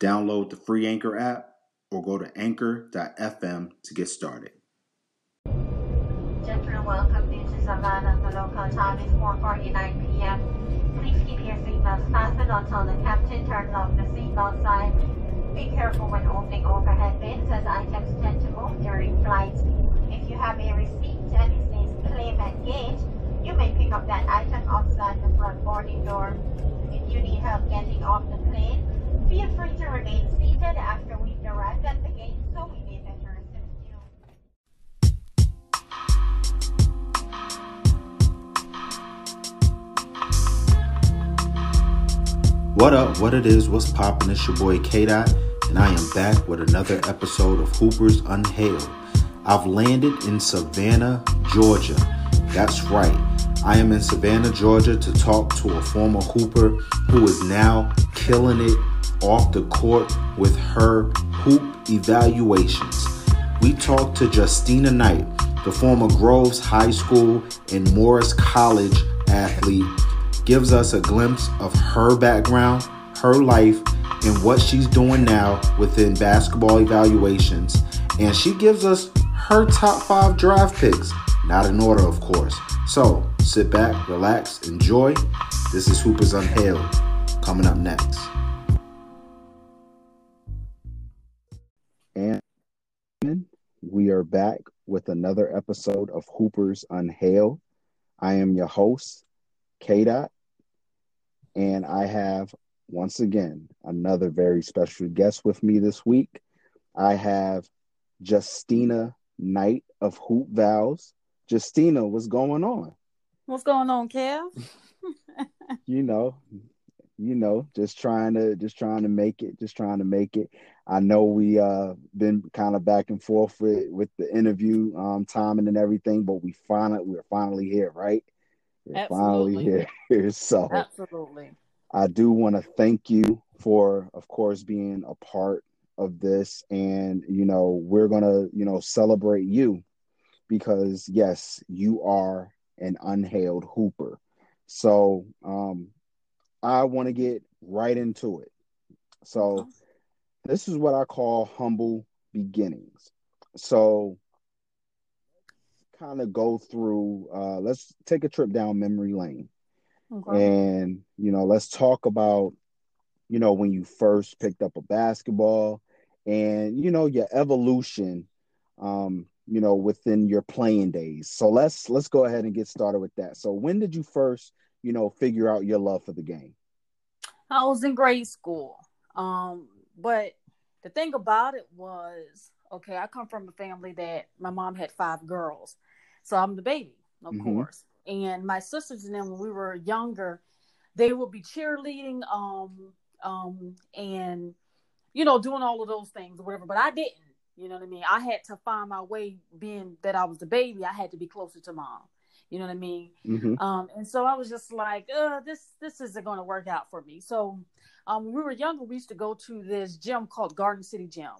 Download the free Anchor app or go to anchor.fm to get started. Gentlemen, welcome. This is Savannah. The local time is 4.49 p.m. Please keep your seatbelts fastened until the captain turns off the seatbelt sign. Be careful when opening overhead bins as items tend to move during flight. If you have a receipt and it says claim at gate, you may pick up that item outside the front boarding door. If you need help getting off the plane, free to remain seated after we've arrived at the gate so we may better assist you. What up, what it is, what's poppin'? It's your boy K Dot, and I am back with another episode of Hoopers Unhailed. I've landed in Savannah, Georgia. That's right, I am in Savannah, Georgia to talk to a former Hooper who is now killing it off the court with her hoop evaluations. We talked to Justina Knight, the former Groves High School and Morris College athlete gives us a glimpse of her background, her life, and what she's doing now within basketball evaluations. And she gives us her top five draft picks, not in order, of course. So sit back, relax, enjoy. This is Hoopers Unhailed coming up next. We are back with another episode of Hoopers Unhailed. I am your host, K Dot, and I have once again another very special guest with me this week. I have Justina Knight of Hoop Vows. Justina, what's going on? What's going on, Kev? You know, you know, just trying to just trying to make it, just trying to make it. I know we uh been kind of back and forth with with the interview um timing and everything, but we finally we're finally here, right? We're Absolutely. finally here. So Absolutely. I do want to thank you for, of course, being a part of this. And, you know, we're going to, you know, celebrate you because, yes, you are an unhailed hooper. So um, I want to get right into it. So this is what I call humble beginnings. So kind of go through, uh, let's take a trip down memory lane Okay. and you know let's talk about you know when you first picked up a basketball and you know your evolution um you know within your playing days so let's let's go ahead and get started with that so when did you first you know figure out your love for the game I was in grade school. Um, but the thing about it was, okay, I come from a family that my mom had five girls. So I'm the baby, of Mhm. course. And my sisters and them when we were younger, they would be cheerleading, um, um, and you know, doing all of those things or whatever. But I didn't. You know what I mean? I had to find my way being that I was the baby, I had to be closer to mom. You know what I mean? mm-hmm. Um, and so I was just like, uh, this this isn't going to work out for me. So um, when we were younger, we used to go to this gym called Garden City Gym,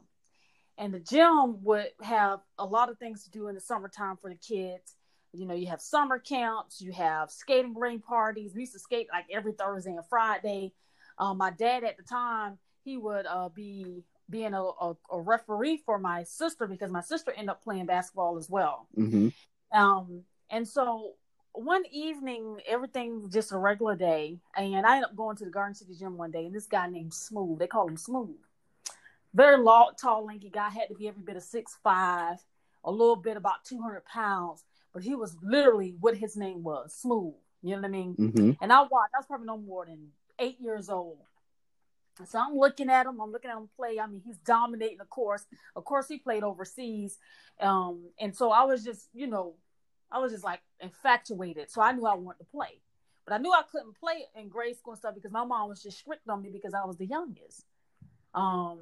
and the gym would have a lot of things to do in the summertime for the kids. You know, you have summer camps, you have skating ring parties. We used to skate like every Thursday and Friday. Um, my dad at the time, he would uh, be being a, a, a referee for my sister because my sister ended up playing basketball as well. Mm-hmm. Um, and so one evening, everything was just a regular day, and I ended up going to the Garden City Gym one day, and this guy named Smooth, they call him Smooth, very long, tall, lanky guy, had to be every bit of six five, a little bit about two hundred pounds, but he was literally what his name was, Smooth. You know what I mean? Mm-hmm. And I watched. I was probably no more than eight years old. So I'm looking at him. I'm looking at him play. I mean, he's dominating the course. Of course, he played overseas, um, and so I was just, you know, I was just like infatuated. So I knew I wanted to play, but I knew I couldn't play in grade school and stuff because my mom was just strict on me because I was the youngest. Um,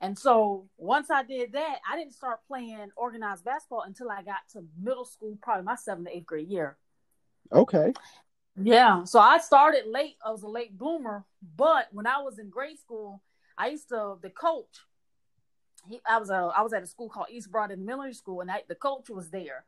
and so once I did that, I didn't start playing organized basketball until I got to middle school, probably my seventh to eighth grade year. Okay. Yeah. So I started late. I was a late bloomer, but when I was in grade school, I used to the coach. He, I was a I was at a school called East Broad Military School, and I, the coach was there,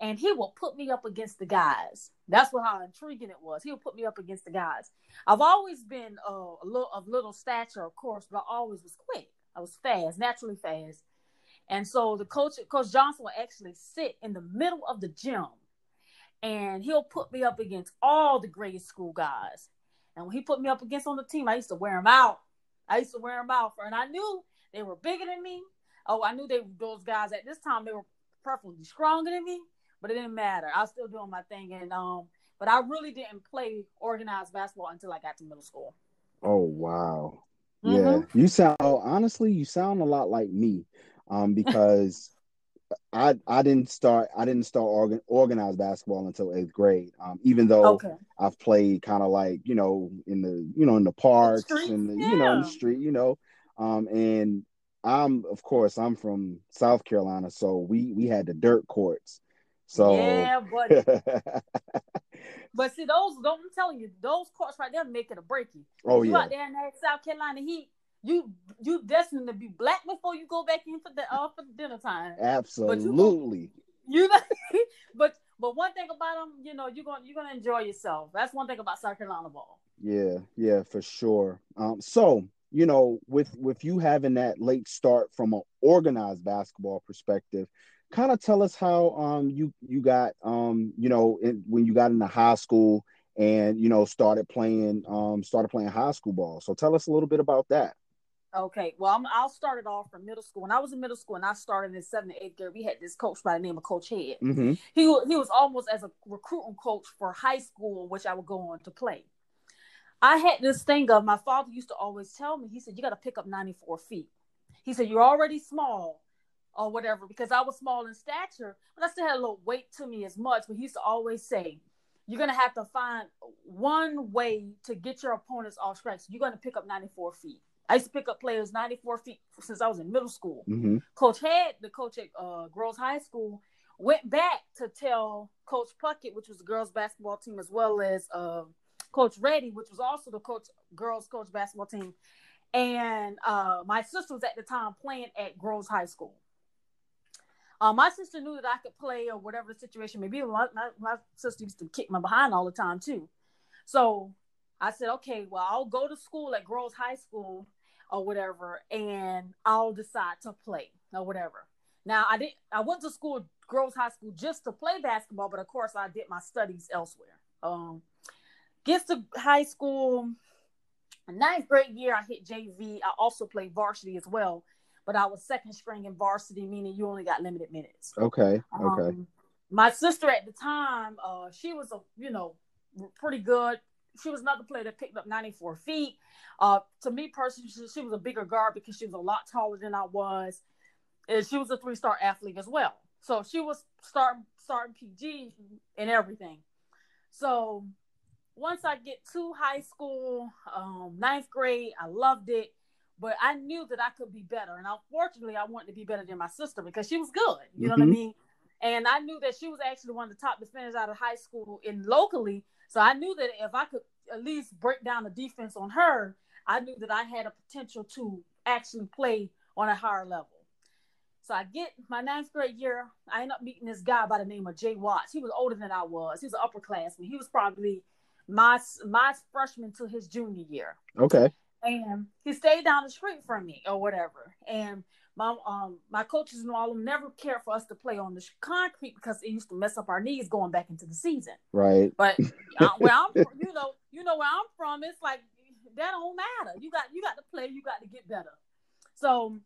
and he will put me up against the guys. That's what how intriguing it was. He'll put me up against the guys. I've always been uh, a little of little stature, of course, but I always was quick. I was fast, naturally fast. And so the coach, Coach Johnson, will actually sit in the middle of the gym, and he'll put me up against all the grade school guys. And when he put me up against on the team, I used to wear them out. I used to wear them out for, and I knew they were bigger than me. Oh, I knew they those guys at this time they were preferably stronger than me, but it didn't matter. I was still doing my thing, and um, but I really didn't play organized basketball until I got to middle school. Oh wow, mm-hmm. yeah. You sound honestly, you sound a lot like me, um, because. I I didn't start I didn't start organ, organized basketball until eighth grade. Um, even though okay. I've played kind of like you know in the you know in the parks the and the, yeah. you know in the street, you know, um, and I'm of course I'm from South Carolina, so we we had the dirt courts. So yeah, buddy. but see, those don't I'm telling you, those courts right there make it a break you. Oh you yeah. out there in that South Carolina heat, you you destined to be black before you go back in for the uh, for dinner time. Absolutely. You, you but but one thing about them, you know, you're gonna you're gonna enjoy yourself. That's one thing about South Carolina ball. Yeah, yeah, for sure. Um, so you know, with with you having that late start from an organized basketball perspective, kind of tell us how um you you got um you know in, when you got into high school and you know started playing um started playing high school ball. So tell us a little bit about that. Okay, well, i will start it off from middle school. When I was in middle school and I started in seventh and eighth grade, we had this coach by the name of Coach Head. Mm-hmm. He he was almost as a recruiting coach for high school, which I would go on to play. I had this thing of my father used to always tell me, he said, You got to pick up 94 feet. He said, You're already small or whatever, because I was small in stature, but I still had a little weight to me as much. But he used to always say, You're going to have to find one way to get your opponents off. So you're going to pick up 94 feet. I used to pick up players 94 feet since I was in middle school. Mm-hmm. Coach Head, the coach at uh, Groves High School, went back to tell Coach Puckett, which was the girls basketball team, as well as uh, Coach Reddy, which was also the coach girls coach basketball team. And uh, my sister was at the time playing at Groves High School. Uh, my sister knew that I could play or whatever the situation may be. My, my, my sister used to kick my behind all the time too. So I said, okay, well, I'll go to school at Groves High School or whatever, and I'll decide to play or whatever. Now I did I went to school Groves High School just to play basketball, but of course I did my studies elsewhere. Um, Gets to high school, ninth grade year, I hit JV. I also played varsity as well, but I was second string in varsity, meaning you only got limited minutes. Okay. Okay. Um, my sister at the time, uh, she was a you know pretty good. She was another player that picked up 94 feet. Uh, to me personally, she, she was a bigger guard because she was a lot taller than I was, and she was a three star athlete as well. So she was starting starting PG and everything. So once I get to high school, um, ninth grade, I loved it, but I knew that I could be better. And unfortunately, I wanted to be better than my sister because she was good. You know mm-hmm. what I mm-hmm. mean? And I knew that she was actually one of the top defenders out of high school in locally. So I knew that if I could at least break down the defense on her, I knew that I had a potential to actually play on a higher level. So I get my ninth grade year. I end up meeting this guy by the name of Jay Watts. He was older than I was. He was an upperclassman. He was probably my my freshman to his junior year. Okay. And he stayed down the street from me or whatever. And my um my coaches and all of them never cared for us to play on the concrete because it used to mess up our knees going back into the season. Right. But uh, where I'm, you know, you know where I'm from, it's like that don't matter. You got you got to play. You got to get better. So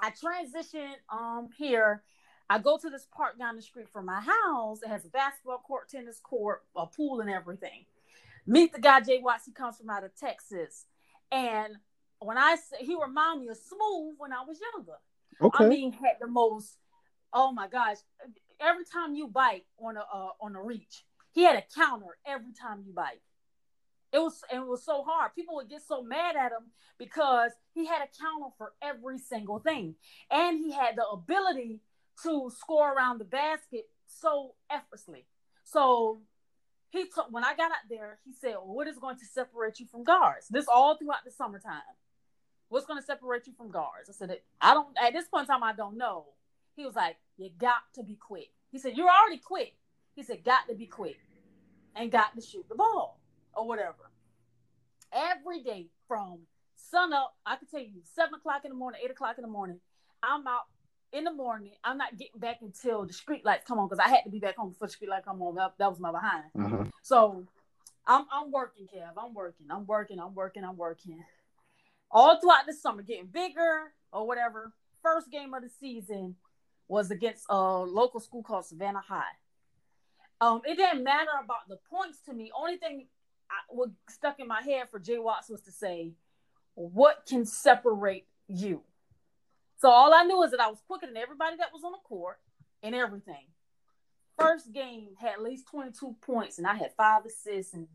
I transitioned um here I go to this park down the street from my house. It has a basketball court, tennis court, a pool, and everything. Meet the guy Jay Watts. He comes from out of Texas, and when I say he reminded me of Smooth when I was younger. Okay. I mean, had the most. Oh my gosh! Every time you bite on a uh, on a reach, he had a counter every time you bite. It was it was so hard. People would get so mad at him because he had a counter for every single thing, and he had the ability to score around the basket so effortlessly. So he took when I got out there, he said, well, "What is going to separate you from guards?" This all throughout the summertime. What's going to separate you from guards? I said, "I don't." At this point in time, I don't know. He was like, "You got to be quick." He said, "You're already quick." He said, "Got to be quick, and got to shoot the ball or whatever." Every day from sun up, I can tell you, seven o'clock in the morning, eight o'clock in the morning, I'm out in the morning. I'm not getting back until the street lights come on because I had to be back home before the street light come on. That, that was my behind. Uh-huh. So I'm I'm working, Kev. I'm working. I'm working. I'm working. I'm working. All throughout the summer, getting bigger or whatever. First game of the season was against a local school called Savannah High. Um, it didn't matter about the points to me. Only thing I, what stuck in my head for Jay Watts was to say, "What can separate you?" So all I knew is that I was quicker than everybody that was on the court and everything. First game had at least 22 points, and I had five assists and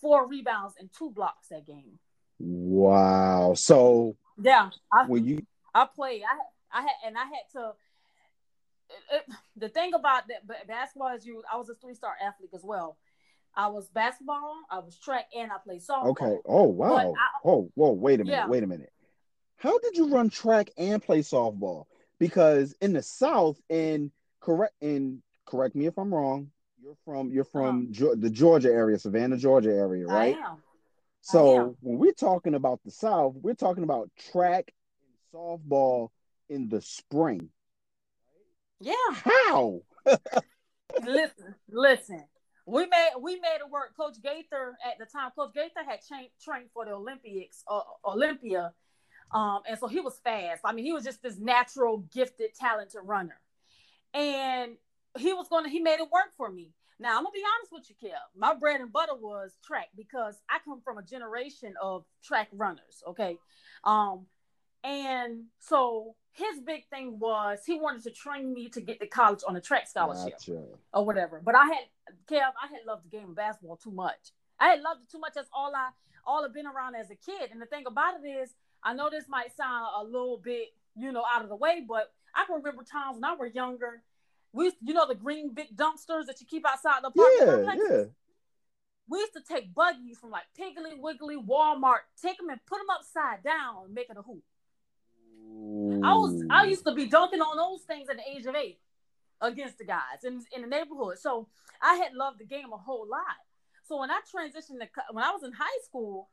four rebounds and two blocks that game. Wow. So yeah, I, when you I played, I I had and I had to. It, it, the thing about that basketball is you. I was a three star athlete as well. I was basketball, I was track, and I played softball. Okay. Oh wow. I, oh whoa. Wait a minute. Yeah. Wait a minute how did you run track and play softball? Because in the South, and correct and correct me if I'm wrong, you're from you're from uh-huh. the Georgia area, Savannah, Georgia area, right? I am. So I am. when we're talking about the South, we're talking about track and softball in the spring. Yeah. How? listen, listen. We made we made it work. Coach Gaither at the time, Coach Gaither had trained trained for the Olympics, uh, Olympia um, and so he was fast. I mean, he was just this natural, gifted, talented runner. And he was gonna, he made it work for me. Now I'm gonna be honest with you, Kev. My bread and butter was track because I come from a generation of track runners. Okay. Um, and so his big thing was he wanted to train me to get to college on a track scholarship gotcha. or whatever. But I had Kev, I had loved the game of basketball too much. I had loved it too much. That's all I all I've been around as a kid. And the thing about it is I know this might sound a little bit, you know, out of the way, but I can remember times when I was younger. We, you know, the green big dumpsters that you keep outside the park. Yeah, yeah. We used to take buggies from like Piggly Wiggly, Walmart, take them and put them upside down and make it a hoop. Ooh. I was, I used to be dunking on those things at the age of eight against the guys in, in the neighborhood. So I had loved the game a whole lot. So when I transitioned to when I was in high school,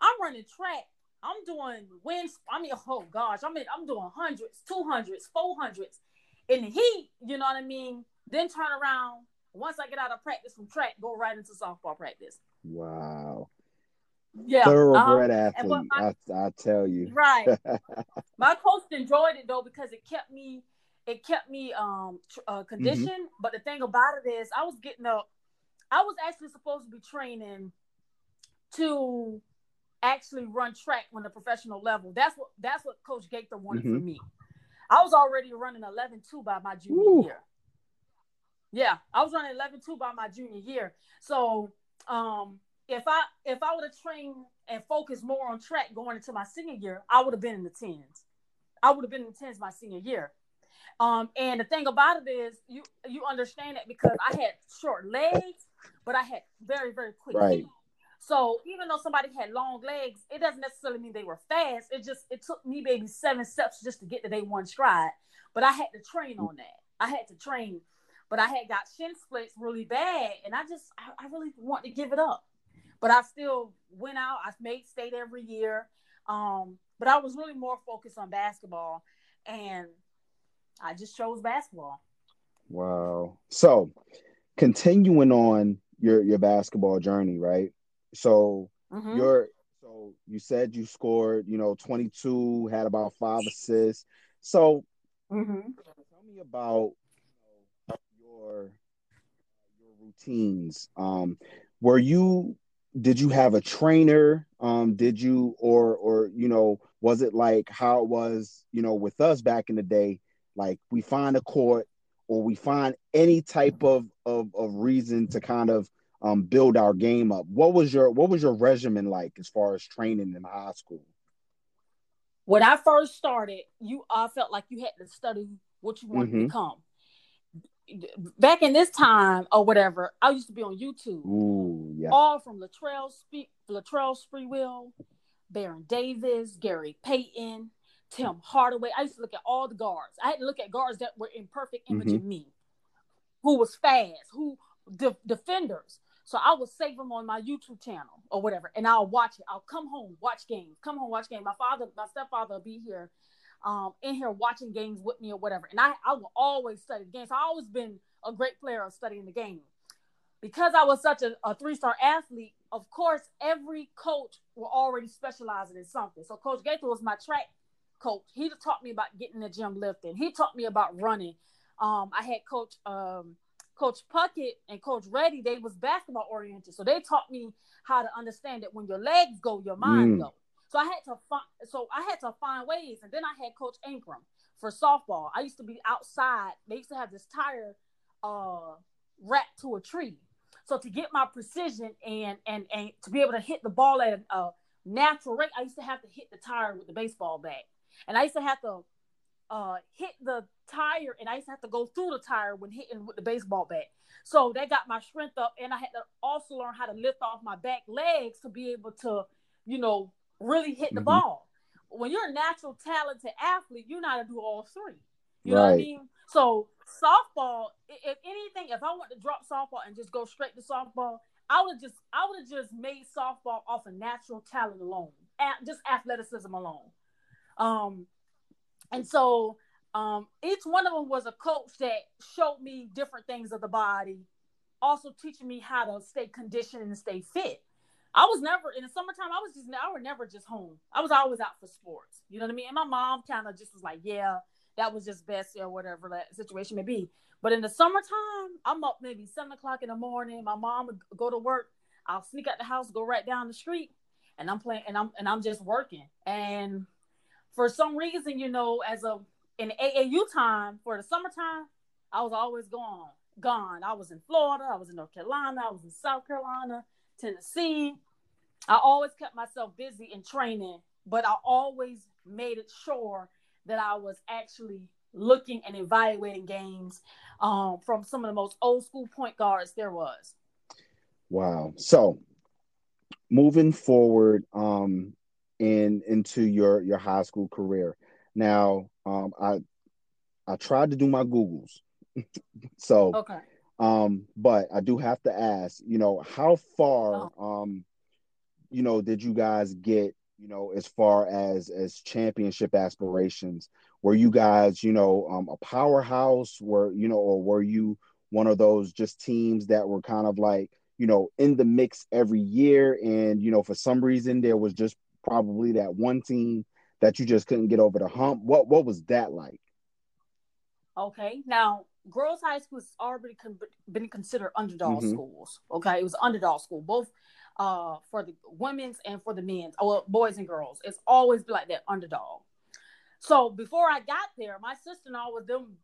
I'm running track I'm doing wins. I mean, oh gosh, I mean, I'm doing hundreds, two hundreds, four hundreds in the heat. You know what I mean? Then turn around once I get out of practice from track, go right into softball practice. Wow. Yeah, thoroughbred uh-huh. athlete. My, I, I tell you. Right. my coach enjoyed it though because it kept me, it kept me um uh, conditioned. Mm-hmm. But the thing about it is, I was getting up. I was actually supposed to be training to actually run track on the professional level. That's what that's what Coach Gaither wanted mm-hmm. me. I was already running 11-2 by my junior Ooh. year. Yeah, I was running 11-2 by my junior year. So um, if I if I would have trained and focused more on track going into my senior year, I would have been in the tens. I would have been in the tens my senior year. Um, and the thing about it is, you you understand that because I had short legs, but I had very very quick right. feet. So even though somebody had long legs, it doesn't necessarily mean they were fast. It just it took me maybe seven steps just to get to day one stride. But I had to train on that. I had to train. But I had got shin splits really bad, and I just I, I really want to give it up. But I still went out. I made state every year. Um, but I was really more focused on basketball, and I just chose basketball. Wow. So, continuing on your your basketball journey, right? So mm-hmm. you're so you said you scored, you know, 22, had about five assists. So mm-hmm. tell me about you know, your your routines. Um, were you did you have a trainer? Um, did you or or you know, was it like how it was, you know, with us back in the day? Like we find a court or we find any type of of, of reason to kind of um, build our game up. What was your what was your regimen like as far as training in high school? When I first started, you I felt like you had to study what you wanted mm-hmm. to become. Back in this time or whatever, I used to be on YouTube. Ooh, yeah. All from Latrell Spe- Latrell Sprewell, Baron Davis, Gary Payton, Tim Hardaway. I used to look at all the guards. I had to look at guards that were in perfect image mm-hmm. of me, who was fast, who de- defenders. So I would save them on my YouTube channel or whatever, and I'll watch it. I'll come home, watch games, come home, watch games. My father, my stepfather will be here, um, in here watching games with me or whatever. And I, I will always study games. I always been a great player of studying the game. Because I was such a, a three-star athlete, of course, every coach were already specializing in something. So Coach Gaither was my track coach. He taught me about getting the gym lifting. He taught me about running. Um, I had Coach um, Coach Puckett and Coach Reddy, they was basketball oriented. So they taught me how to understand that when your legs go, your mind mm. go. So I had to find so I had to find ways. And then I had Coach Ankrum for softball. I used to be outside. They used to have this tire uh wrapped to a tree. So to get my precision and and and to be able to hit the ball at a natural rate, I used to have to hit the tire with the baseball bat. And I used to have to uh, hit the tire, and I used to have to go through the tire when hitting with the baseball bat. So that got my strength up, and I had to also learn how to lift off my back legs to be able to, you know, really hit the mm-hmm. ball. When you're a natural talented athlete, you know how to do all three. You right. know what I mean? So softball, if anything, if I want to drop softball and just go straight to softball, I would just I would have just made softball off of natural talent alone, just athleticism alone. Um, and so um, each one of them was a coach that showed me different things of the body, also teaching me how to stay conditioned and stay fit. I was never in the summertime. I was just I was never just home. I was always out for sports. You know what I mean? And my mom kind of just was like, "Yeah, that was just best or whatever that situation may be." But in the summertime, I'm up maybe seven o'clock in the morning. My mom would go to work. I'll sneak out the house, go right down the street, and I'm playing and I'm and I'm just working. And for some reason, you know, as a in AAU time for the summertime, I was always gone. Gone. I was in Florida. I was in North Carolina. I was in South Carolina, Tennessee. I always kept myself busy in training, but I always made it sure that I was actually looking and evaluating games um, from some of the most old school point guards there was. Wow. So moving forward, um, in into your your high school career. Now, um, I I tried to do my Googles, so okay. Um, but I do have to ask, you know, how far, oh. um, you know, did you guys get, you know, as far as as championship aspirations? Were you guys, you know, um, a powerhouse? Were you know, or were you one of those just teams that were kind of like, you know, in the mix every year, and you know, for some reason there was just probably that one team that you just couldn't get over the hump. What what was that like? Okay, now Groves high school has already con- been considered underdog mm-hmm. schools. Okay, it was underdog school, both uh, for the women's and for the men's, or boys and girls. It's always like that underdog. So before I got there, my sister and all with them,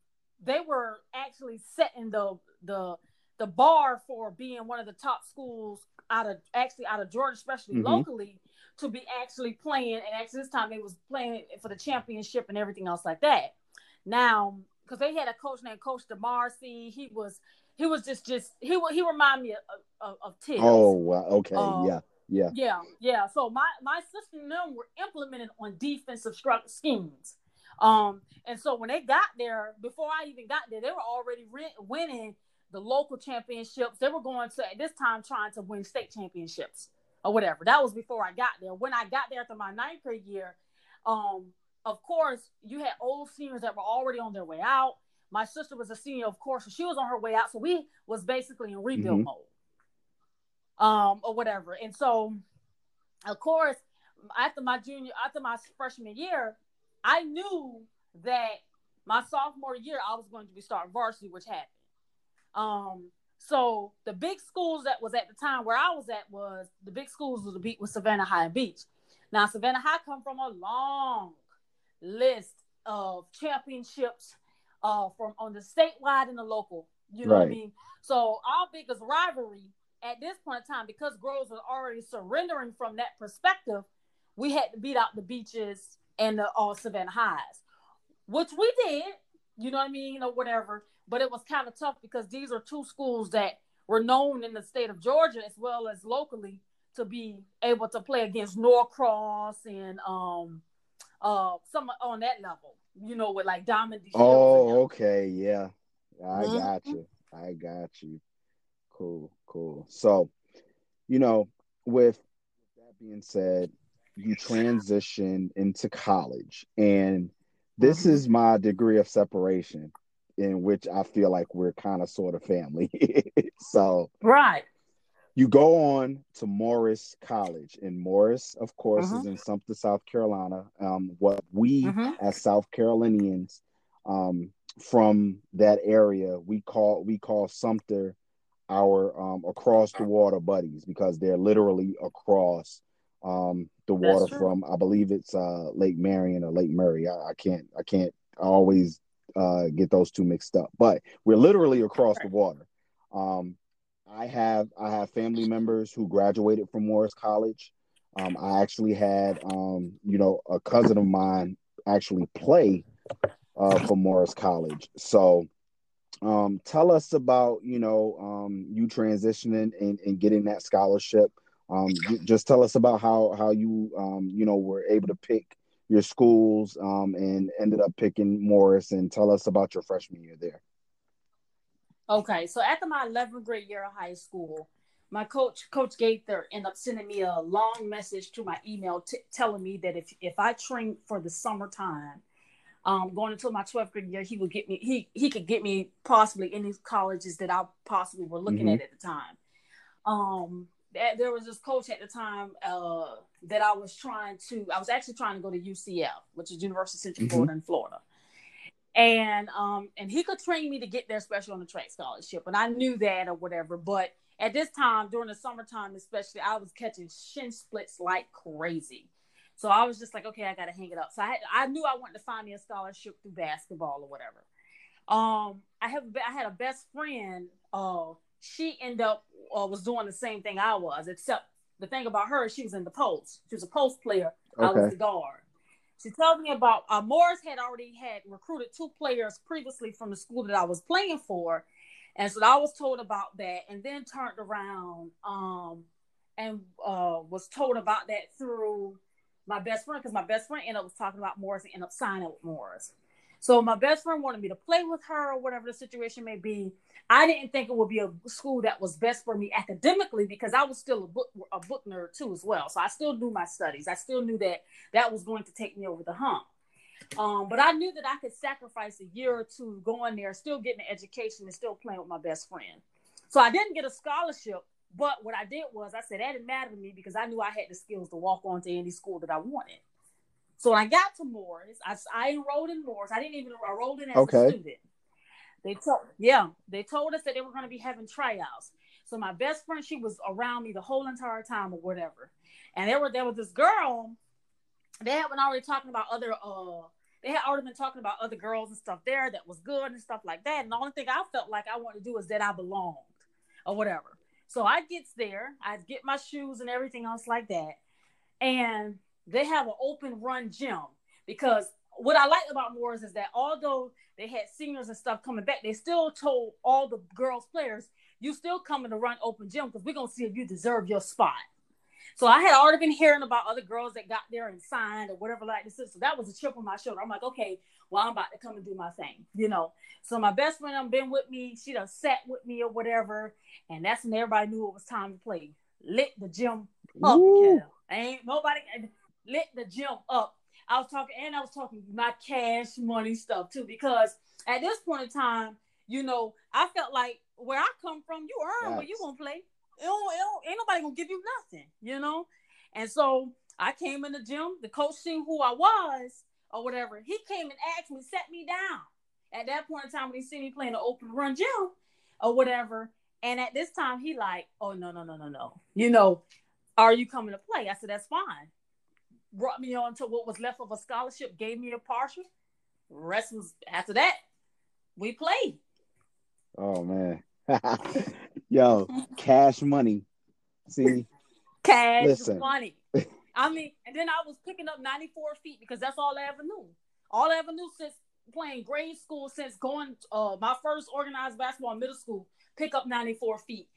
they were actually setting the the the bar for being one of the top schools out of actually out of Georgia, especially mm-hmm. locally, to be actually playing. And actually, this time they was playing for the championship and everything else like that. Now, because they had a coach named Coach DeMarcy, he was he was just just he he reminded me of of, of Tibbs. Oh, wow. okay, um, yeah. Yeah. Yeah, yeah. So my my sister and them were implemented on defensive schemes. Um, and so when they got there, before I even got there, they were already re- winning the local championships. They were going to at this time trying to win state championships or whatever. That was before I got there. When I got there after my ninth grade year, um, of course, you had old seniors that were already on their way out. My sister was a senior, of course, so she was on her way out. So we was basically in rebuild mm-hmm. mode, um, or whatever. And so, of course, after my junior, after my freshman year, I knew that my sophomore year I was going to be starting varsity, which happened. Um, so the big schools that was at the time where I was at was the big schools was the beat was Savannah High and Beach. Now Savannah High come from a long list of championships uh from on the statewide and the local. You know right. what I mean? So our biggest rivalry at this point in time, because Groves was already surrendering from that perspective, we had to beat out the beaches and the all Savannah highs, which we did, you know what I mean, or whatever. But it was kind of tough because these are two schools that were known in the state of Georgia as well as locally to be able to play against Norcross and um uh some on that level, you know, with like Diamond. Oh, okay, yeah, I mm-hmm. got you. I got you. Cool, cool. So, you know, with that being said, you transition into college, and this mm-hmm. is my degree of separation, in which I feel like we're kind of sort of family. so, right. You go on to Morris College, and Morris, of course, mm-hmm. is in Sumter, South Carolina. Um, what we mm-hmm. as South Carolinians um, from that area we call we call Sumter our um, across the water buddies because they're literally across um, the water from I believe it's uh, Lake Marion or Lake Murray. I, I can't I can't always uh, get those two mixed up, but we're literally across the water. Um, I have I have family members who graduated from Morris College. Um, I actually had um, you know a cousin of mine actually play uh, for Morris College. So um, tell us about you know um, you transitioning and, and getting that scholarship. Um, just tell us about how how you um, you know were able to pick your schools um, and ended up picking Morris, and tell us about your freshman year there. Okay, so after my 11th grade year of high school, my coach, Coach Gaither, ended up sending me a long message to my email t- telling me that if if I trained for the summertime um, going into my 12th grade year, he would get me, he, he could get me possibly any colleges that I possibly were looking mm-hmm. at at the time. Um, that, there was this coach at the time uh, that I was trying to, I was actually trying to go to UCF, which is University of Central mm-hmm. Florida in Florida. And um, and he could train me to get there, especially on the track scholarship. And I knew that or whatever. But at this time, during the summertime, especially, I was catching shin splits like crazy. So I was just like, okay, I got to hang it up. So I had, I knew I wanted to find me a scholarship through basketball or whatever. Um, I have I had a best friend. Uh, she ended up uh, was doing the same thing I was, except the thing about her, she was in the post. She was a post player. Okay. I was the guard. She told me about uh, Morris had already had recruited two players previously from the school that I was playing for, and so I was told about that, and then turned around um, and uh, was told about that through my best friend because my best friend ended up talking about Morris and ended up signing with Morris. So my best friend wanted me to play with her or whatever the situation may be. I didn't think it would be a school that was best for me academically because I was still a book a book nerd too as well. So I still knew my studies. I still knew that that was going to take me over the hump. Um, but I knew that I could sacrifice a year or two going there, still getting an education and still playing with my best friend. So I didn't get a scholarship but what I did was I said that didn't matter to me because I knew I had the skills to walk on to any school that I wanted. So when I got to Morris, I, I enrolled in Morris. I didn't even enroll in as okay. a student. They told yeah, they told us that they were going to be having tryouts. So my best friend, she was around me the whole entire time or whatever. And there were there was this girl. They had been already talking about other uh they had already been talking about other girls and stuff there that was good and stuff like that. And the only thing I felt like I wanted to do is that I belonged or whatever. So I gets there, I get my shoes and everything else like that, and they have an open run gym because what I like about Morris is that although they had seniors and stuff coming back, they still told all the girls players, "You still coming to run open gym because we're gonna see if you deserve your spot." So I had already been hearing about other girls that got there and signed or whatever like this. So that was a chip on my shoulder. I'm like, okay, well, I'm about to come and do my thing, you know. So my best friend done been with me. She done sat with me or whatever. And that's when everybody knew it was time to play. Lit the gym up. Ain't nobody lit the gym up. I was talking, and I was talking my cash money stuff too, because at this point in time, you know, I felt like where I come from, you earn where you gonna play. It don't, it don't, ain't nobody gonna give you nothing, you know. And so I came in the gym. The coach seen who I was or whatever. He came and asked me, set me down. At that point in time, when he seen me playing the open run gym or whatever, and at this time, he like, oh no no no no no, you know, are you coming to play? I said that's fine. Brought me on to what was left of a scholarship, gave me a partial. Rest was after that, we played. Oh man. Yo, cash money. See, cash Listen. money. I mean, and then I was picking up 94 feet because that's all I ever knew. All I ever knew since playing grade school, since going uh my first organized basketball in middle school, pick up 94 feet.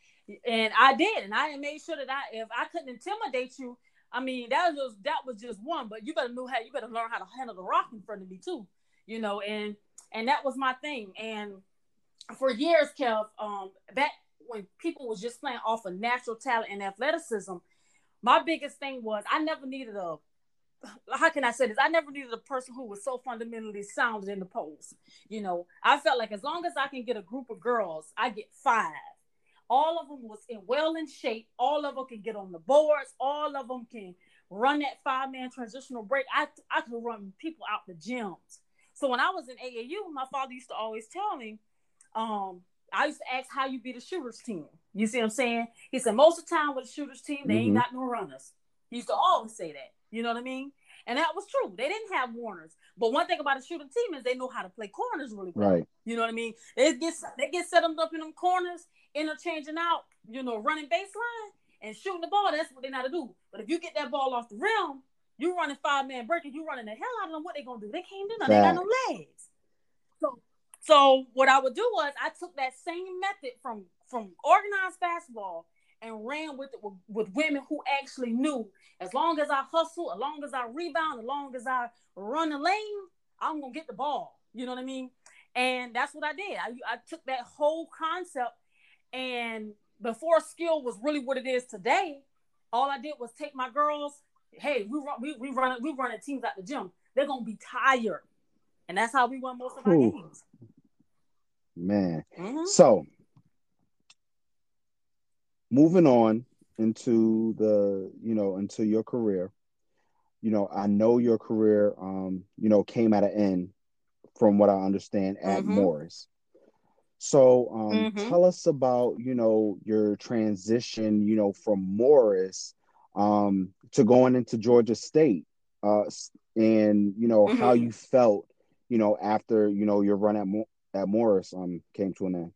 And I did, and I made sure that I if I couldn't intimidate you, I mean that was that was just one, but you better know how you better learn how to handle the rock in front of me too. You know, and and that was my thing. And for years, Kev, um, back when people was just playing off of natural talent and athleticism, my biggest thing was I never needed a how can I say this? I never needed a person who was so fundamentally sound in the post. You know, I felt like as long as I can get a group of girls, I get five. All of them was in well in shape. All of them can get on the boards. All of them can run that five man transitional break. I I could run people out the gyms. So when I was in AAU, my father used to always tell me, um, I used to ask how you beat a shooters team. You see what I'm saying? He said most of the time with a shooters team, they mm-hmm. ain't got no runners. He used to always say that. You know what I mean? And that was true. They didn't have warners. But one thing about a shooting team is they know how to play corners really well. Right. You know what I mean? They get they get set them up in them corners, interchanging out, you know, running baseline and shooting the ball. That's what they know to do. But if you get that ball off the rim, you running five man breaking, you running the hell out of them. What they gonna do? They can't do nothing. They got no legs. So so what I would do was I took that same method from from organized basketball and ran with it with, with, women who actually knew as long as I hustle, as long as I rebound, as long as I run the lane, I'm gonna get the ball. You know what I mean? And that's what I did. I, I took that whole concept and before skill was really what it is today, all I did was take my girls. Hey, we run, we, we run, we running teams at the gym. They're gonna be tired, and that's how we won most of our Ooh. games man. Mm-hmm. So moving on into the, you know, into your career, you know, I know your career, um, you know, came at an end from what I understand at mm-hmm. Morris. So um, mm-hmm. tell us about, you know, your transition, you know, from Morris um, to going into Georgia State uh, and, you know, how mm-hmm. you felt, you know, after, you know, your run at, at Morris um came to an end.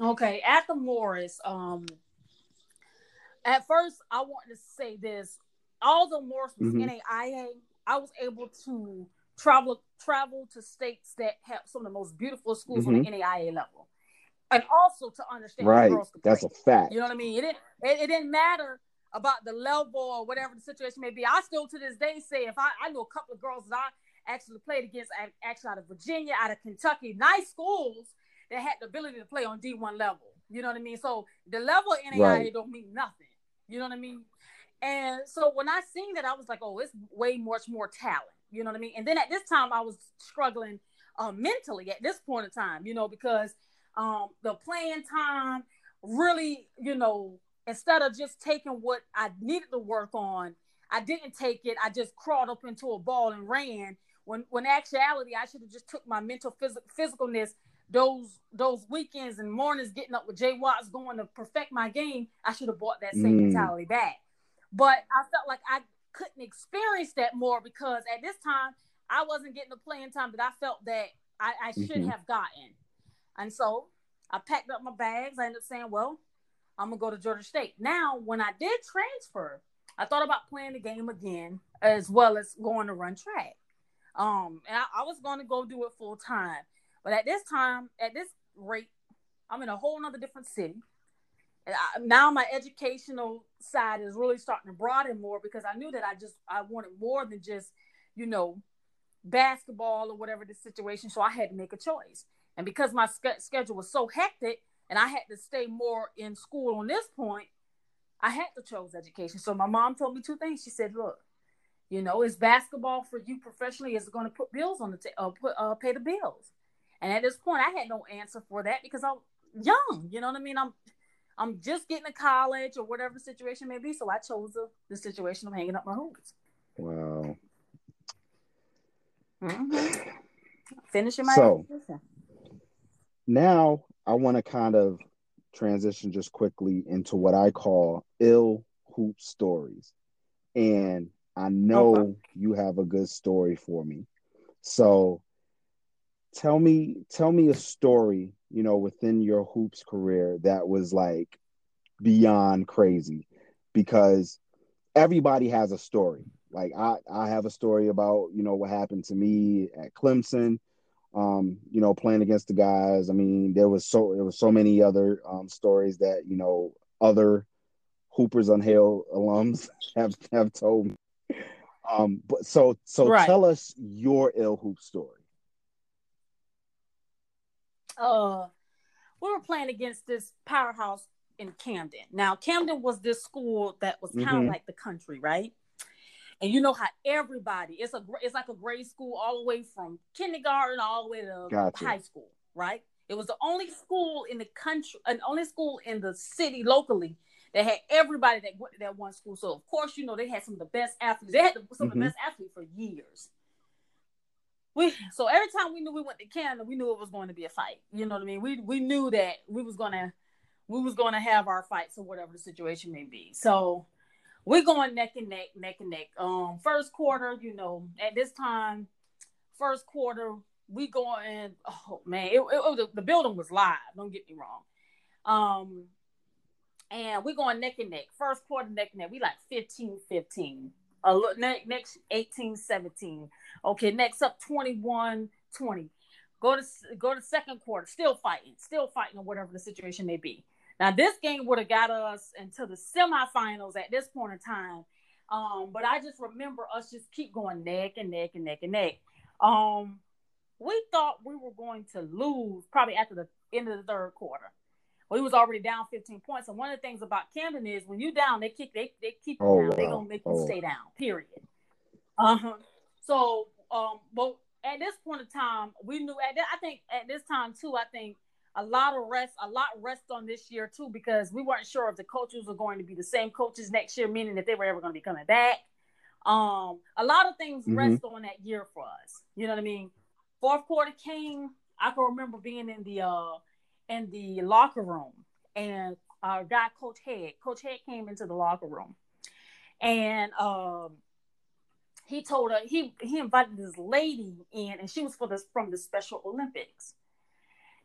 Okay, at the Morris, um, at first I wanted to say this: although Morris was mm-hmm. NAIA, I was able to travel travel to states that have some of the most beautiful schools mm-hmm. on the mm-hmm. NAIA level, and also to understand right. That's a fact. You know what I mean? It didn't it, it, didn't matter about the level or whatever the situation may be. I still to this day say if I, I know a couple of girls that I actually played against actually out of Virginia, out of Kentucky, nice schools that had the ability to play on D1 level. You know what I mean? So the level NAIA right. don't mean nothing. You know what I mean? And so when I seen that, I was like, oh, it's way much more talent. You know what I mean? And then at this time, I was struggling uh, mentally at this point in time, you know, because um, the playing time really, you know, instead of just taking what I needed to work on, I didn't take it. I just crawled up into a ball and ran when when actuality, I should have just took my mental phys- physicalness those those weekends and mornings getting up with Jay Watts going to perfect my game. I should have bought that same mm. mentality back. But I felt like I couldn't experience that more because at this time I wasn't getting the playing time that I felt that I, I should mm-hmm. have gotten. And so I packed up my bags. I ended up saying, well, I'm gonna go to Georgia State. Now, when I did transfer, I thought about playing the game again as well as going to run track. Um, and I, I was going to go do it full time, but at this time, at this rate, I'm in a whole nother different city. Now my educational side is really starting to broaden more because I knew that I just I wanted more than just you know basketball or whatever the situation. So I had to make a choice, and because my schedule was so hectic and I had to stay more in school on this point, I had to choose education. So my mom told me two things. She said, "Look, you know, is basketball for you professionally is going to put bills on the t- uh, put uh, pay the bills. And at this point, I had no answer for that because I'm young. You know what I mean? I'm I'm just getting to college or whatever the situation may be. So I chose the, the situation of hanging up my hoops. Wow. Mm-hmm. Finishing my so education. now I want to kind of transition just quickly into what I call ill hoop stories. And I know okay. you have a good story for me. So tell me tell me a story you know within your hoops career that was like beyond crazy. Because everybody has a story. Like i i have a story about you know what happened to me at clemson um you know playing against the guys. I mean there was so there was so many other um stories that you know other hoopers on Hale alums have have told me. Um but so so right. tell us your ill hoop story uh we were playing against this powerhouse in Camden. Now Camden was this school that was kind of mm-hmm. like the country, right? And you know how everybody it's a it's like a grade school all the way from kindergarten all the way to gotcha. high school, right? It was the only school in the country, an only school in the city locally that had everybody that went to that one school. So of course, you know they had some of the best athletes. They had some mm-hmm. of the mm-hmm. best athletes for years we so every time we knew we went to Camden, we knew it was going to be a fight. You know what I mean? We we knew that we was gonna we was gonna have our fights or whatever the situation may be. So we're going neck and neck, neck and neck. Um, first quarter, you know, at this time, first quarter, we going. Oh man, it, it, it the building was live. Don't get me wrong. Um, and we're going neck and neck. First quarter, neck and neck. We like 15 15. Uh, look, next 18 17. Okay, next up 21 20. Go to go to second quarter, still fighting, still fighting, or whatever the situation may be. Now, this game would have got us into the semifinals at this point in time. Um, but I just remember us just keep going neck and neck and neck and neck. Um, we thought we were going to lose probably after the end of the third quarter. We was already down 15 points. And one of the things about Camden is when you down, they kick, they they keep you oh, down. Wow. They gonna make you oh. stay down. Period. Uh huh. So, um, but at this point in time, we knew at I think at this time too, I think a lot of rest, a lot rest on this year too, because we weren't sure if the coaches were going to be the same coaches next year, meaning that they were ever going to be coming back. Um, a lot of things mm-hmm. rest on that year for us. You know what I mean? Fourth quarter came. I can remember being in the uh in the locker room and our guy Coach Head, Coach Head came into the locker room and um he told her he he invited this lady in, and she was for this from the Special Olympics.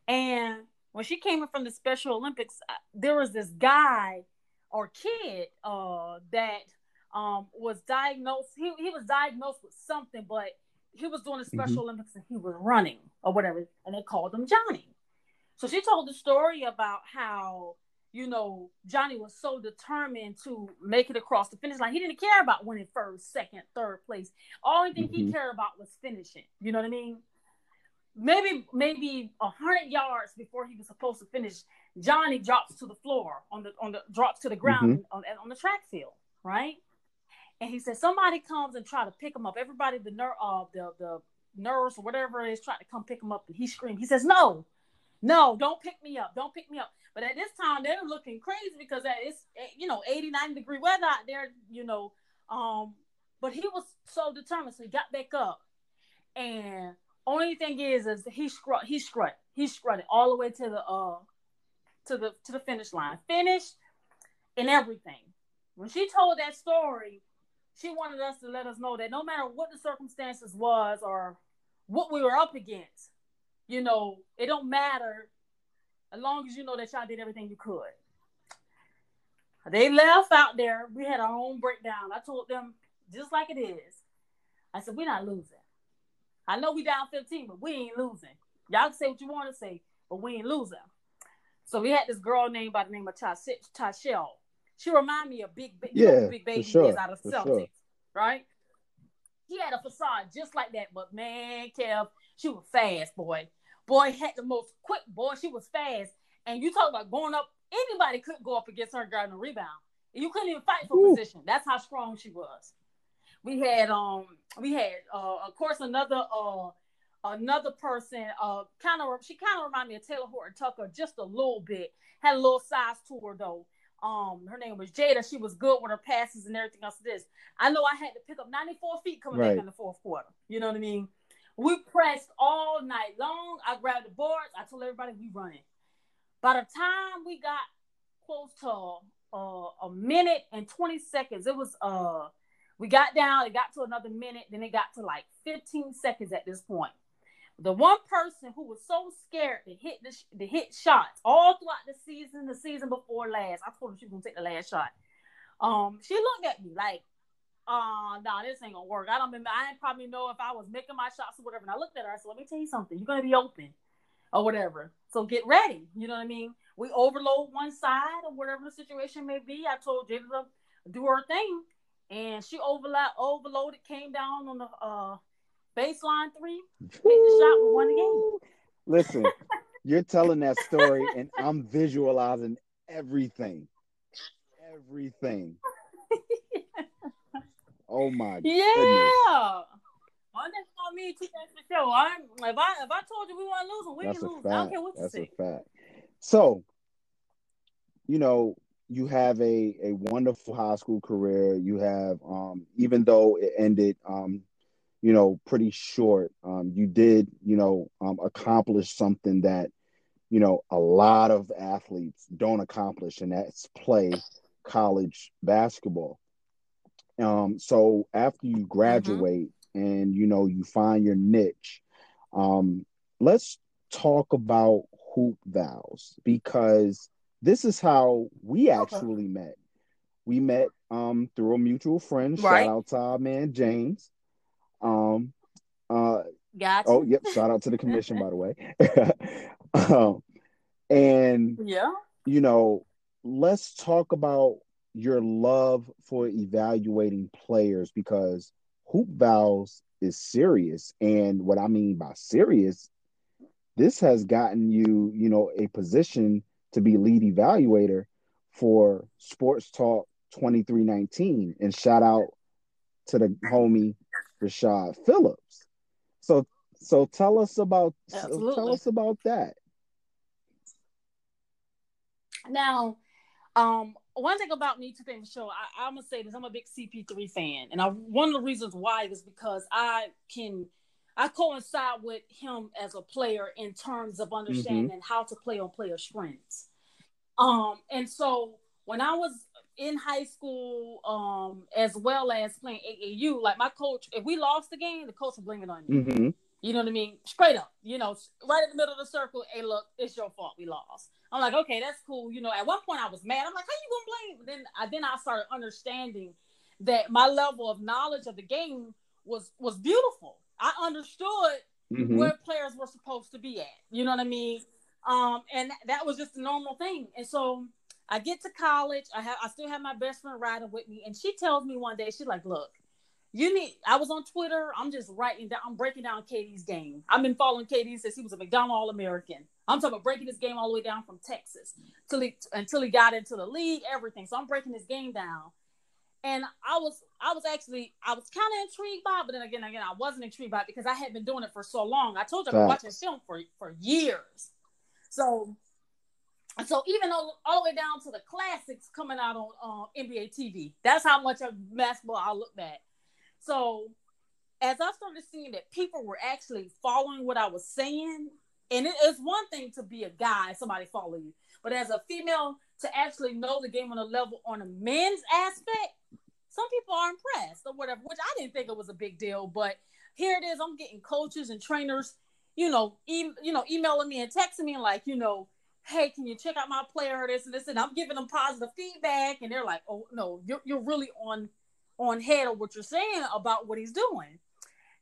And when she came in from the Special Olympics, uh, there was this guy or kid uh, that um, was diagnosed. He, he was diagnosed with something, but he was doing the Special mm-hmm. Olympics and he was running or whatever, and they called him Johnny. So she told the story about how you know, Johnny was so determined to make it across the finish line. He didn't care about winning first, second, third place. Only thing mm-hmm. he cared about was finishing. You know what I mean? Maybe maybe a hundred yards before he was supposed to finish, Johnny drops to the floor on the on the drops to the ground mm-hmm. on, on the track field, right? And he said somebody comes and try to pick him up. Everybody, the ner- uh, the the nurse or whatever it is, trying to come pick him up, and he screamed. He says, "No, no, don't pick me up. Don't pick me up. But at this time, they're looking crazy because it's you know 89 degree weather out there. You know, um, but he was so determined, so he got back up. And only thing is, is he scrut, he scrut, he scrutted all the way to the uh to the to the finish line, finished and everything. When she told that story, she wanted us to let us know that no matter what the circumstances was or what we were up against, you know, it don't matter as long as you know that y'all did everything you could. They left out there. We had our own breakdown. I told them just like it is. I said, we're not losing. I know we down 15, but we ain't losing. Y'all can say what you want to say, but we ain't losing. So we had this girl named by the name of Tashelle. She reminded me of Big, big, yeah, you know, big baby sure, is out of Celtics, sure. right? He had a facade just like that, but man, Kev, she was fast, boy. Boy had the most quick boy. She was fast. And you talk about going up, anybody could go up against her guarding a rebound. You couldn't even fight for Ooh. position. That's how strong she was. We had um we had uh of course another uh another person uh kind of she kind of reminded me of Talen Horton-Tucker just a little bit. Had a little size to her though. Um, her name was Jada. She was good with her passes and everything else. This I know I had to pick up 94 feet coming right. back in the fourth quarter. You know what I mean? We pressed all night long. I grabbed the boards. I told everybody we running. By the time we got close to uh, a minute and 20 seconds, it was uh we got down, it got to another minute, then it got to like 15 seconds at this point. the one person who was so scared to hit the to hit shots all throughout the season, the season before last, I told her she was gonna take the last shot. Um, she looked at me like, "Uh, nah, this ain't gonna work." I don't remember. I didn't probably know if I was making my shots or whatever. And I looked at her. I said, "Let me tell you something. You're gonna be open, or whatever. So get ready. You know what I mean? We overload one side or whatever the situation may be. I told Jada to do her thing, and she overload overloaded, came down on the uh baseline three, hit the shot, we won the game. Listen, you're telling that story, and I'm visualizing everything, everything. Oh my god. yeah. goodness. One thing me, two things for sure. I'm, if I if I told you we want to lose, we That's can lose. fact. I don't care what you That's say. a fact. So, you know, you have a a wonderful high school career. You have, um, even though it ended, um, you know, pretty short, um, you did, you know, um, accomplish something that, you know, a lot of athletes don't accomplish, and that's play college basketball. Um, so after you graduate and you know you find your niche, um, let's talk about hoop vows because this is how we actually met. We met um through a mutual friend. Right. Shout out to our man James. Um uh Gotcha. oh yep, shout out to the commission by the way. um and Yeah. you know, let's talk about your love for evaluating players because hoop vows is serious. And what I mean by serious, this has gotten you, you know, a position to be lead evaluator for Sports Talk 2319. And shout out to the homie Rashad Phillips. So so tell us about so tell us about that. Now, um, one thing about me, two things for sure. I, I'm gonna say this: I'm a big CP3 fan, and I one of the reasons why is because I can, I coincide with him as a player in terms of understanding how to play on player strengths. Um, and so when I was in high school, um, as well as playing AAU, like my coach, if we lost the game, the coach would blame it on me. Mm-hmm. You know what I mean? Straight up, you know, right in the middle of the circle. Hey, look, it's your fault. We lost. I'm like, okay, that's cool. You know, at one point I was mad. I'm like, how you gonna blame? Then I then I started understanding that my level of knowledge of the game was was beautiful. I understood Mm-hmm. where players were supposed to be at. You know what I mean? Um, and that was just a normal thing. And so I get to college. I have I still have my best friend riding with me, and she tells me one day, she's like, "Look, you need." I was on Twitter. I'm just writing down. I'm breaking down KD's game. I've been following Katie since he was a McDonald All American. I'm talking about breaking his game all the way down from Texas till he until he got into the league, everything. So I'm breaking his game down. And I was I was actually I was kind of intrigued by, it, but then again, again, I wasn't intrigued by it because I had been doing it for so long. I told you I've been watching film for for years. So so even though all the way down to the classics coming out on um, NBA TV, that's how much of basketball I looked at. So as I started seeing that people were actually following what I was saying, and it is one thing to be a guy, somebody follow you, but as a female to actually know the game on a level on a men's aspect, some people are impressed or whatever, which I didn't think it was a big deal. But here it is, I'm getting coaches and trainers, you know, e- you know, emailing me and texting me and like, you know, hey, can you check out my player, this and this, and I'm giving them positive feedback, and they're like, oh no, you're you're really on on head of what you're saying about what he's doing,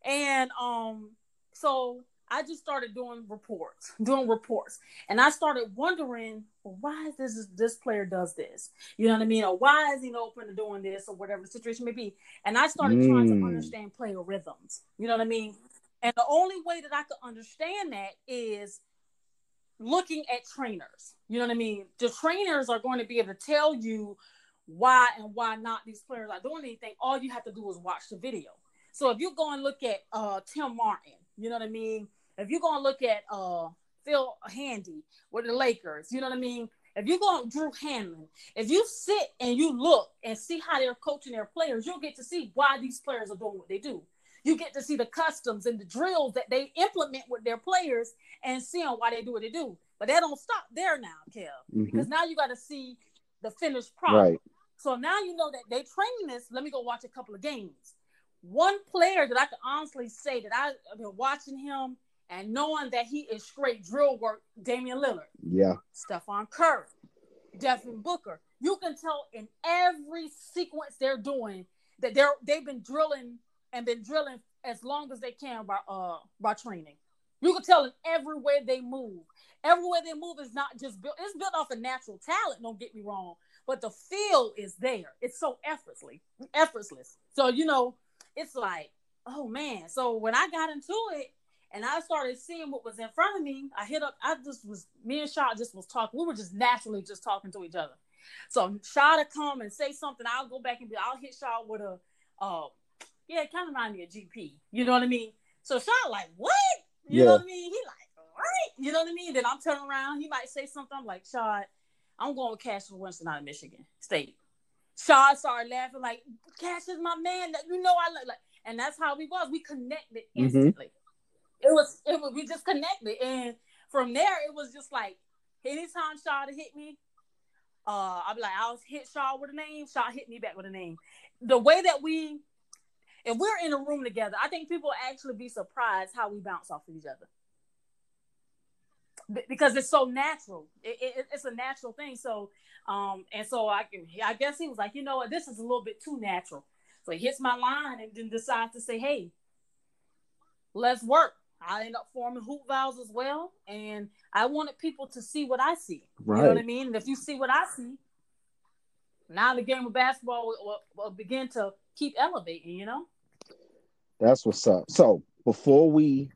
and um, so I just started doing reports, doing reports, and I started wondering, well, why is this this player does this? You know what I mean? Or why is he open to doing this, or whatever the situation may be? And I started trying to Mm. understand player rhythms. You know what I mean? And the only way that I could understand that is looking at trainers. You know what I mean? The trainers are going to be able to tell you why and why not these players are doing anything. All you have to do is watch the video. So if you go and look at uh Tim Martin, you know what I mean? If you go and look at uh Phil Handy with the Lakers, you know what I mean? If you go on Drew Hanlen, if you sit and you look and see how they're coaching their players, you'll get to see why these players are doing what they do. You get to see the customs and the drills that they implement with their players and seeing why they do what they do. But that don't stop there now, Kev, Mhm. because now you got to see the finished product. Right. So now you know that they training this. Let me go watch a couple of games. One player that I can honestly say that I, I've been watching him and knowing that he is straight drill work, Damian Lillard, yeah, Stephen Curry, Devin Booker. You can tell in every sequence they're doing that they're they've been drilling and been drilling as long as they can by uh by training. You can tell in every way they move. Every way they move is not just built, it's built off of natural talent, don't get me wrong. But the feel is there. It's so effortlessly, effortless. So you know, it's like, oh man. So when I got into it and I started seeing what was in front of me, I hit up, I just was me and Shaw just was talking. We were just naturally just talking to each other. So Shaw to come and say something, I'll go back and be, I'll hit Shaw with a uh yeah, it kind of remind me of GP. You know what I mean? So Shaw like, what? You yeah. know what I mean? He like, right? You know what I mean? Then I'm turning around. He might say something. I'm like, Shaw, I'm going with Cassius Winston out of Michigan State. Shaw started laughing like, Cash is my man. You know I look like, and that's how we was. We connected mm-hmm. instantly. Mm-hmm. It was, it was, we just connected, and from there it was just like, anytime Shaw to hit me, uh, I'd be like, I'll hit Shaw with a name. Shaw hit me back with a name. The way that we if we're in a room together, I think people actually be surprised how we bounce off of each other because it's so natural. It, it, it's a natural thing. So, um, and so I, I guess he was like, you know what, this is a little bit too natural. So he hits my line and then decides to say, hey, let's work. I end up forming hoop vows as well, and I wanted people to see what I see. Right. You know what I mean? And if you see what I see, now the game of basketball will, will, will begin to keep elevating. You know. That's what's up. So before we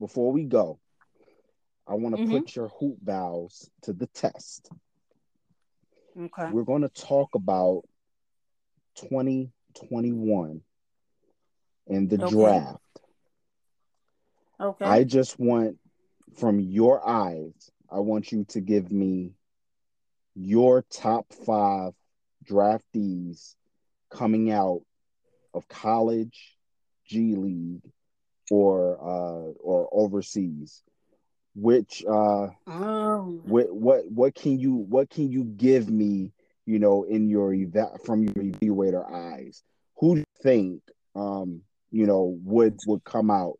before we go, I want to mm-hmm. put your hoop vows to the test. Okay. We're going to talk about 2021 and the okay. draft. Okay. I just want from your eyes, I want you to give me your top five draftees coming out of college G League or uh, or overseas. Which uh, oh. what what what can you what can you give me? You know, in your eva- from your evaluator eyes, who do you think um, you know would would come out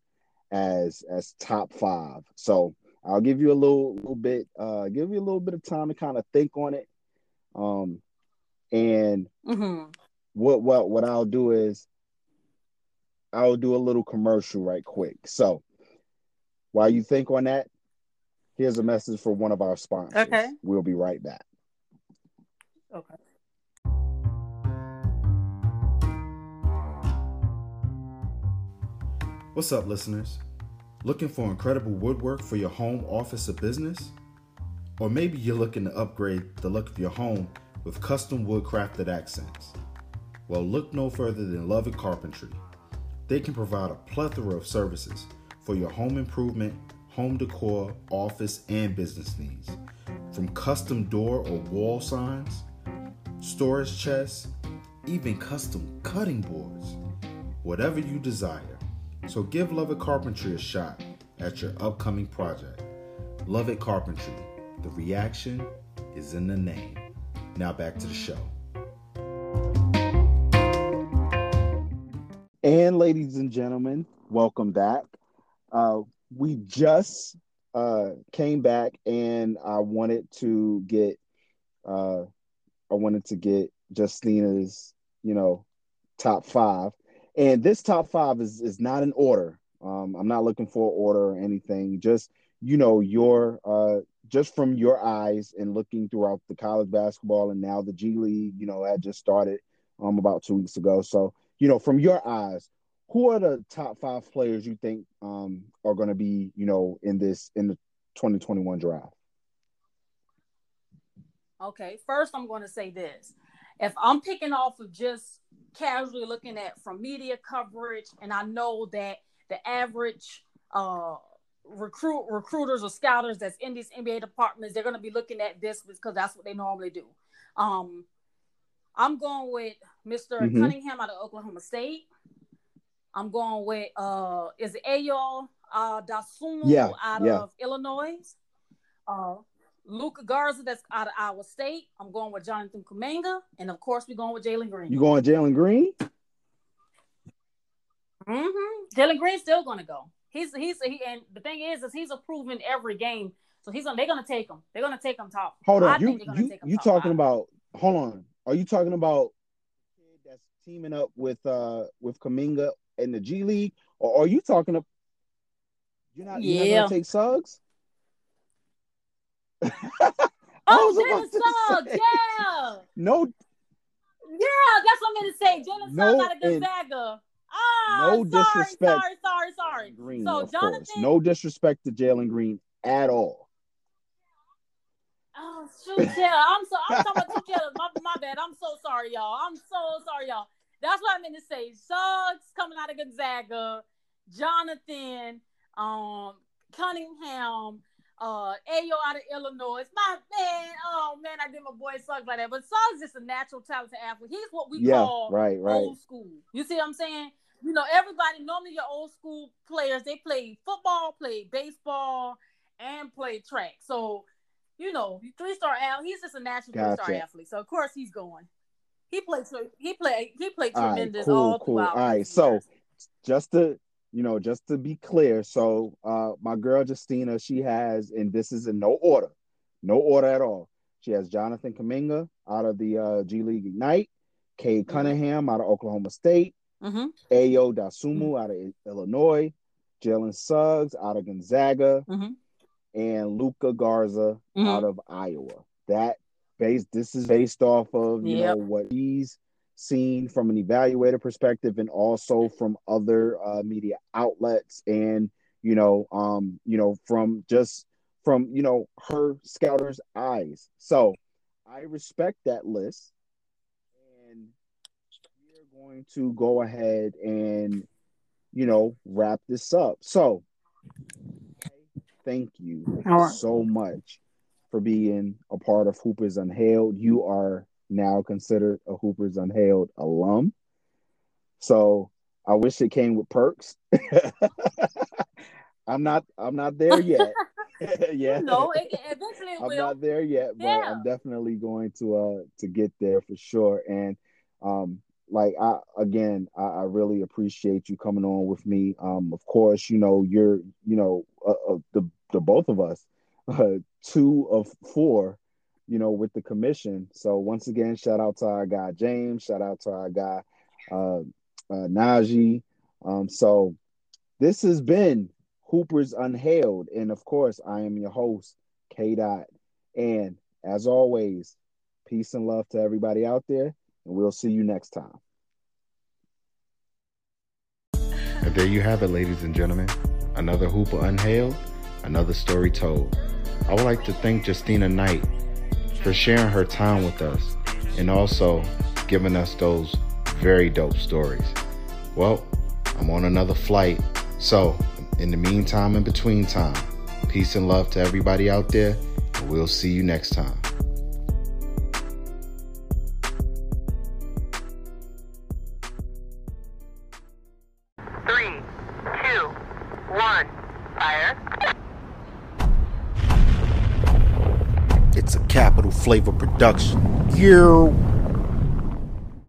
as as top five? So I'll give you a little little bit uh, give you a little bit of time to kind of think on it. Um, and mm-hmm. what what what I'll do is I'll do a little commercial right quick. So while you think on that, here's a message for one of our sponsors. Okay. We'll be right back. Okay. What's up, listeners? Looking for incredible woodwork for your home, office, or business? Or maybe you're looking to upgrade the look of your home with custom woodcrafted accents? Well, look no further than Lovett Carpentry. They can provide a plethora of services for your home improvement, home decor, office, and business needs. From custom door or wall signs, storage chests, even custom cutting boards. Whatever you desire. So give Lovett Carpentry a shot at your upcoming project. Lovett Carpentry. The reaction is in the name. Now back to the show. And ladies and gentlemen, welcome back. Uh, we just uh, came back, and I wanted to get, uh, I wanted to get Justina's, you know, top five. And this top five is is not in order. Um, I'm not looking for order or anything. Just you know, your uh, just from your eyes and looking throughout the college basketball and now the G League, you know, had just started um about two weeks ago. So you know, from your eyes, who are the top five players you think um, are going to be, you know, in this in the 2021 draft? Okay, first I'm going to say this: if I'm picking off of just casually looking at from media coverage, and I know that the average uh, recruit recruiters or scouters that's in these NBA departments, they're going to be looking at this because that's what they normally do. Um, I'm going with mister mm-hmm. Cunningham out of Oklahoma State. I'm going with uh is it Ayo uh Dosunmu yeah, out yeah. of Illinois. Uh Luka Garza that's out of Iowa State. I'm going with Jonathan Kuminga. And of course we're going with Jalen Green. You going Jalen Green? Mm-hmm. Jalen Green's still gonna go. He's he's he, and the thing is, is he's approving every game. So he's gonna they're gonna take him. They're gonna take him top. Hold on, I you you, you talking five. about? Hold on, are you talking about that's teaming up with uh with Kuminga in the G League, or are you talking about? You're not. Yeah. You're not gonna take Suggs. oh, Jalen Suggs, yeah. No. Yeah, that's what I'm gonna say. Jalen no, Suggs out of Gonzaga. Oh, no ah, sorry, disrespect. Sorry, sorry, sorry. Green, so Jonathan, course. no disrespect to Jalen Green at all. Oh shoot, yeah. I'm so I'm talking about two My, my bad. I'm so sorry, y'all. I'm so sorry, y'all. That's what I meant to say. Suggs coming out of Gonzaga, Jonathan, um, Cunningham, uh, Ayo out of Illinois. My man, oh man, I did my boy Suggs like that. But Suggs is a natural talented athlete. He's what we yeah, call right, right. old school. You see what I'm saying? You know, everybody normally your old school players they play football, play baseball, and play track. So, you know, three star athlete. He's just a natural gotcha. three star athlete. So of course he's going. He played. He played. He played tremendous all, right, cool, all cool. throughout. All right, so just to you know, just to be clear, so uh, my girl Justina, she has, and this is in no order, no order at all. She has Jonathan Kuminga out of the uh, G League Ignite, Cade. Cunningham out of Oklahoma State, mm-hmm. Ayo Dosunmu mm-hmm. out of Illinois, Jalen Suggs out of Gonzaga, mm-hmm. and Luka Garza mm-hmm. out of Iowa. That based this is based off of you yep. know what he's seen from an evaluator perspective and also from other uh, media outlets and you know um you know from just from you know her scouter's eyes. So i respect that list. And we're going to go ahead and you know wrap this up. So thank you right. so much for being a part of hoopers unhailed you are now considered a Hoopers Unhailed alum. So I wish it came with perks. I'm not I'm not there yet. yeah. No, eventually I'm will. not there yet, but yeah. I'm definitely going to uh to get there for sure. And um like I again, I, I really appreciate you coming on with me. Um, of course, you know you're you know uh, uh, the the both of us, uh, two of four you know, with the commission. So once again, shout out to our guy James, shout out to our guy uh, uh Najee. Um, so this has been Hoopers Unhailed, and of course, I am your host, K Dot. And as always, peace and love to everybody out there, and we'll see you next time. And there you have it, ladies and gentlemen. Another Hooper Unhailed, another story told. I would like to thank Justina Knight for sharing her time with us and also giving us those very dope stories. Well, I'm on another flight. So, in the meantime, in between time, peace and love to everybody out there, and we'll see you next time. Flavor Production. Yeah.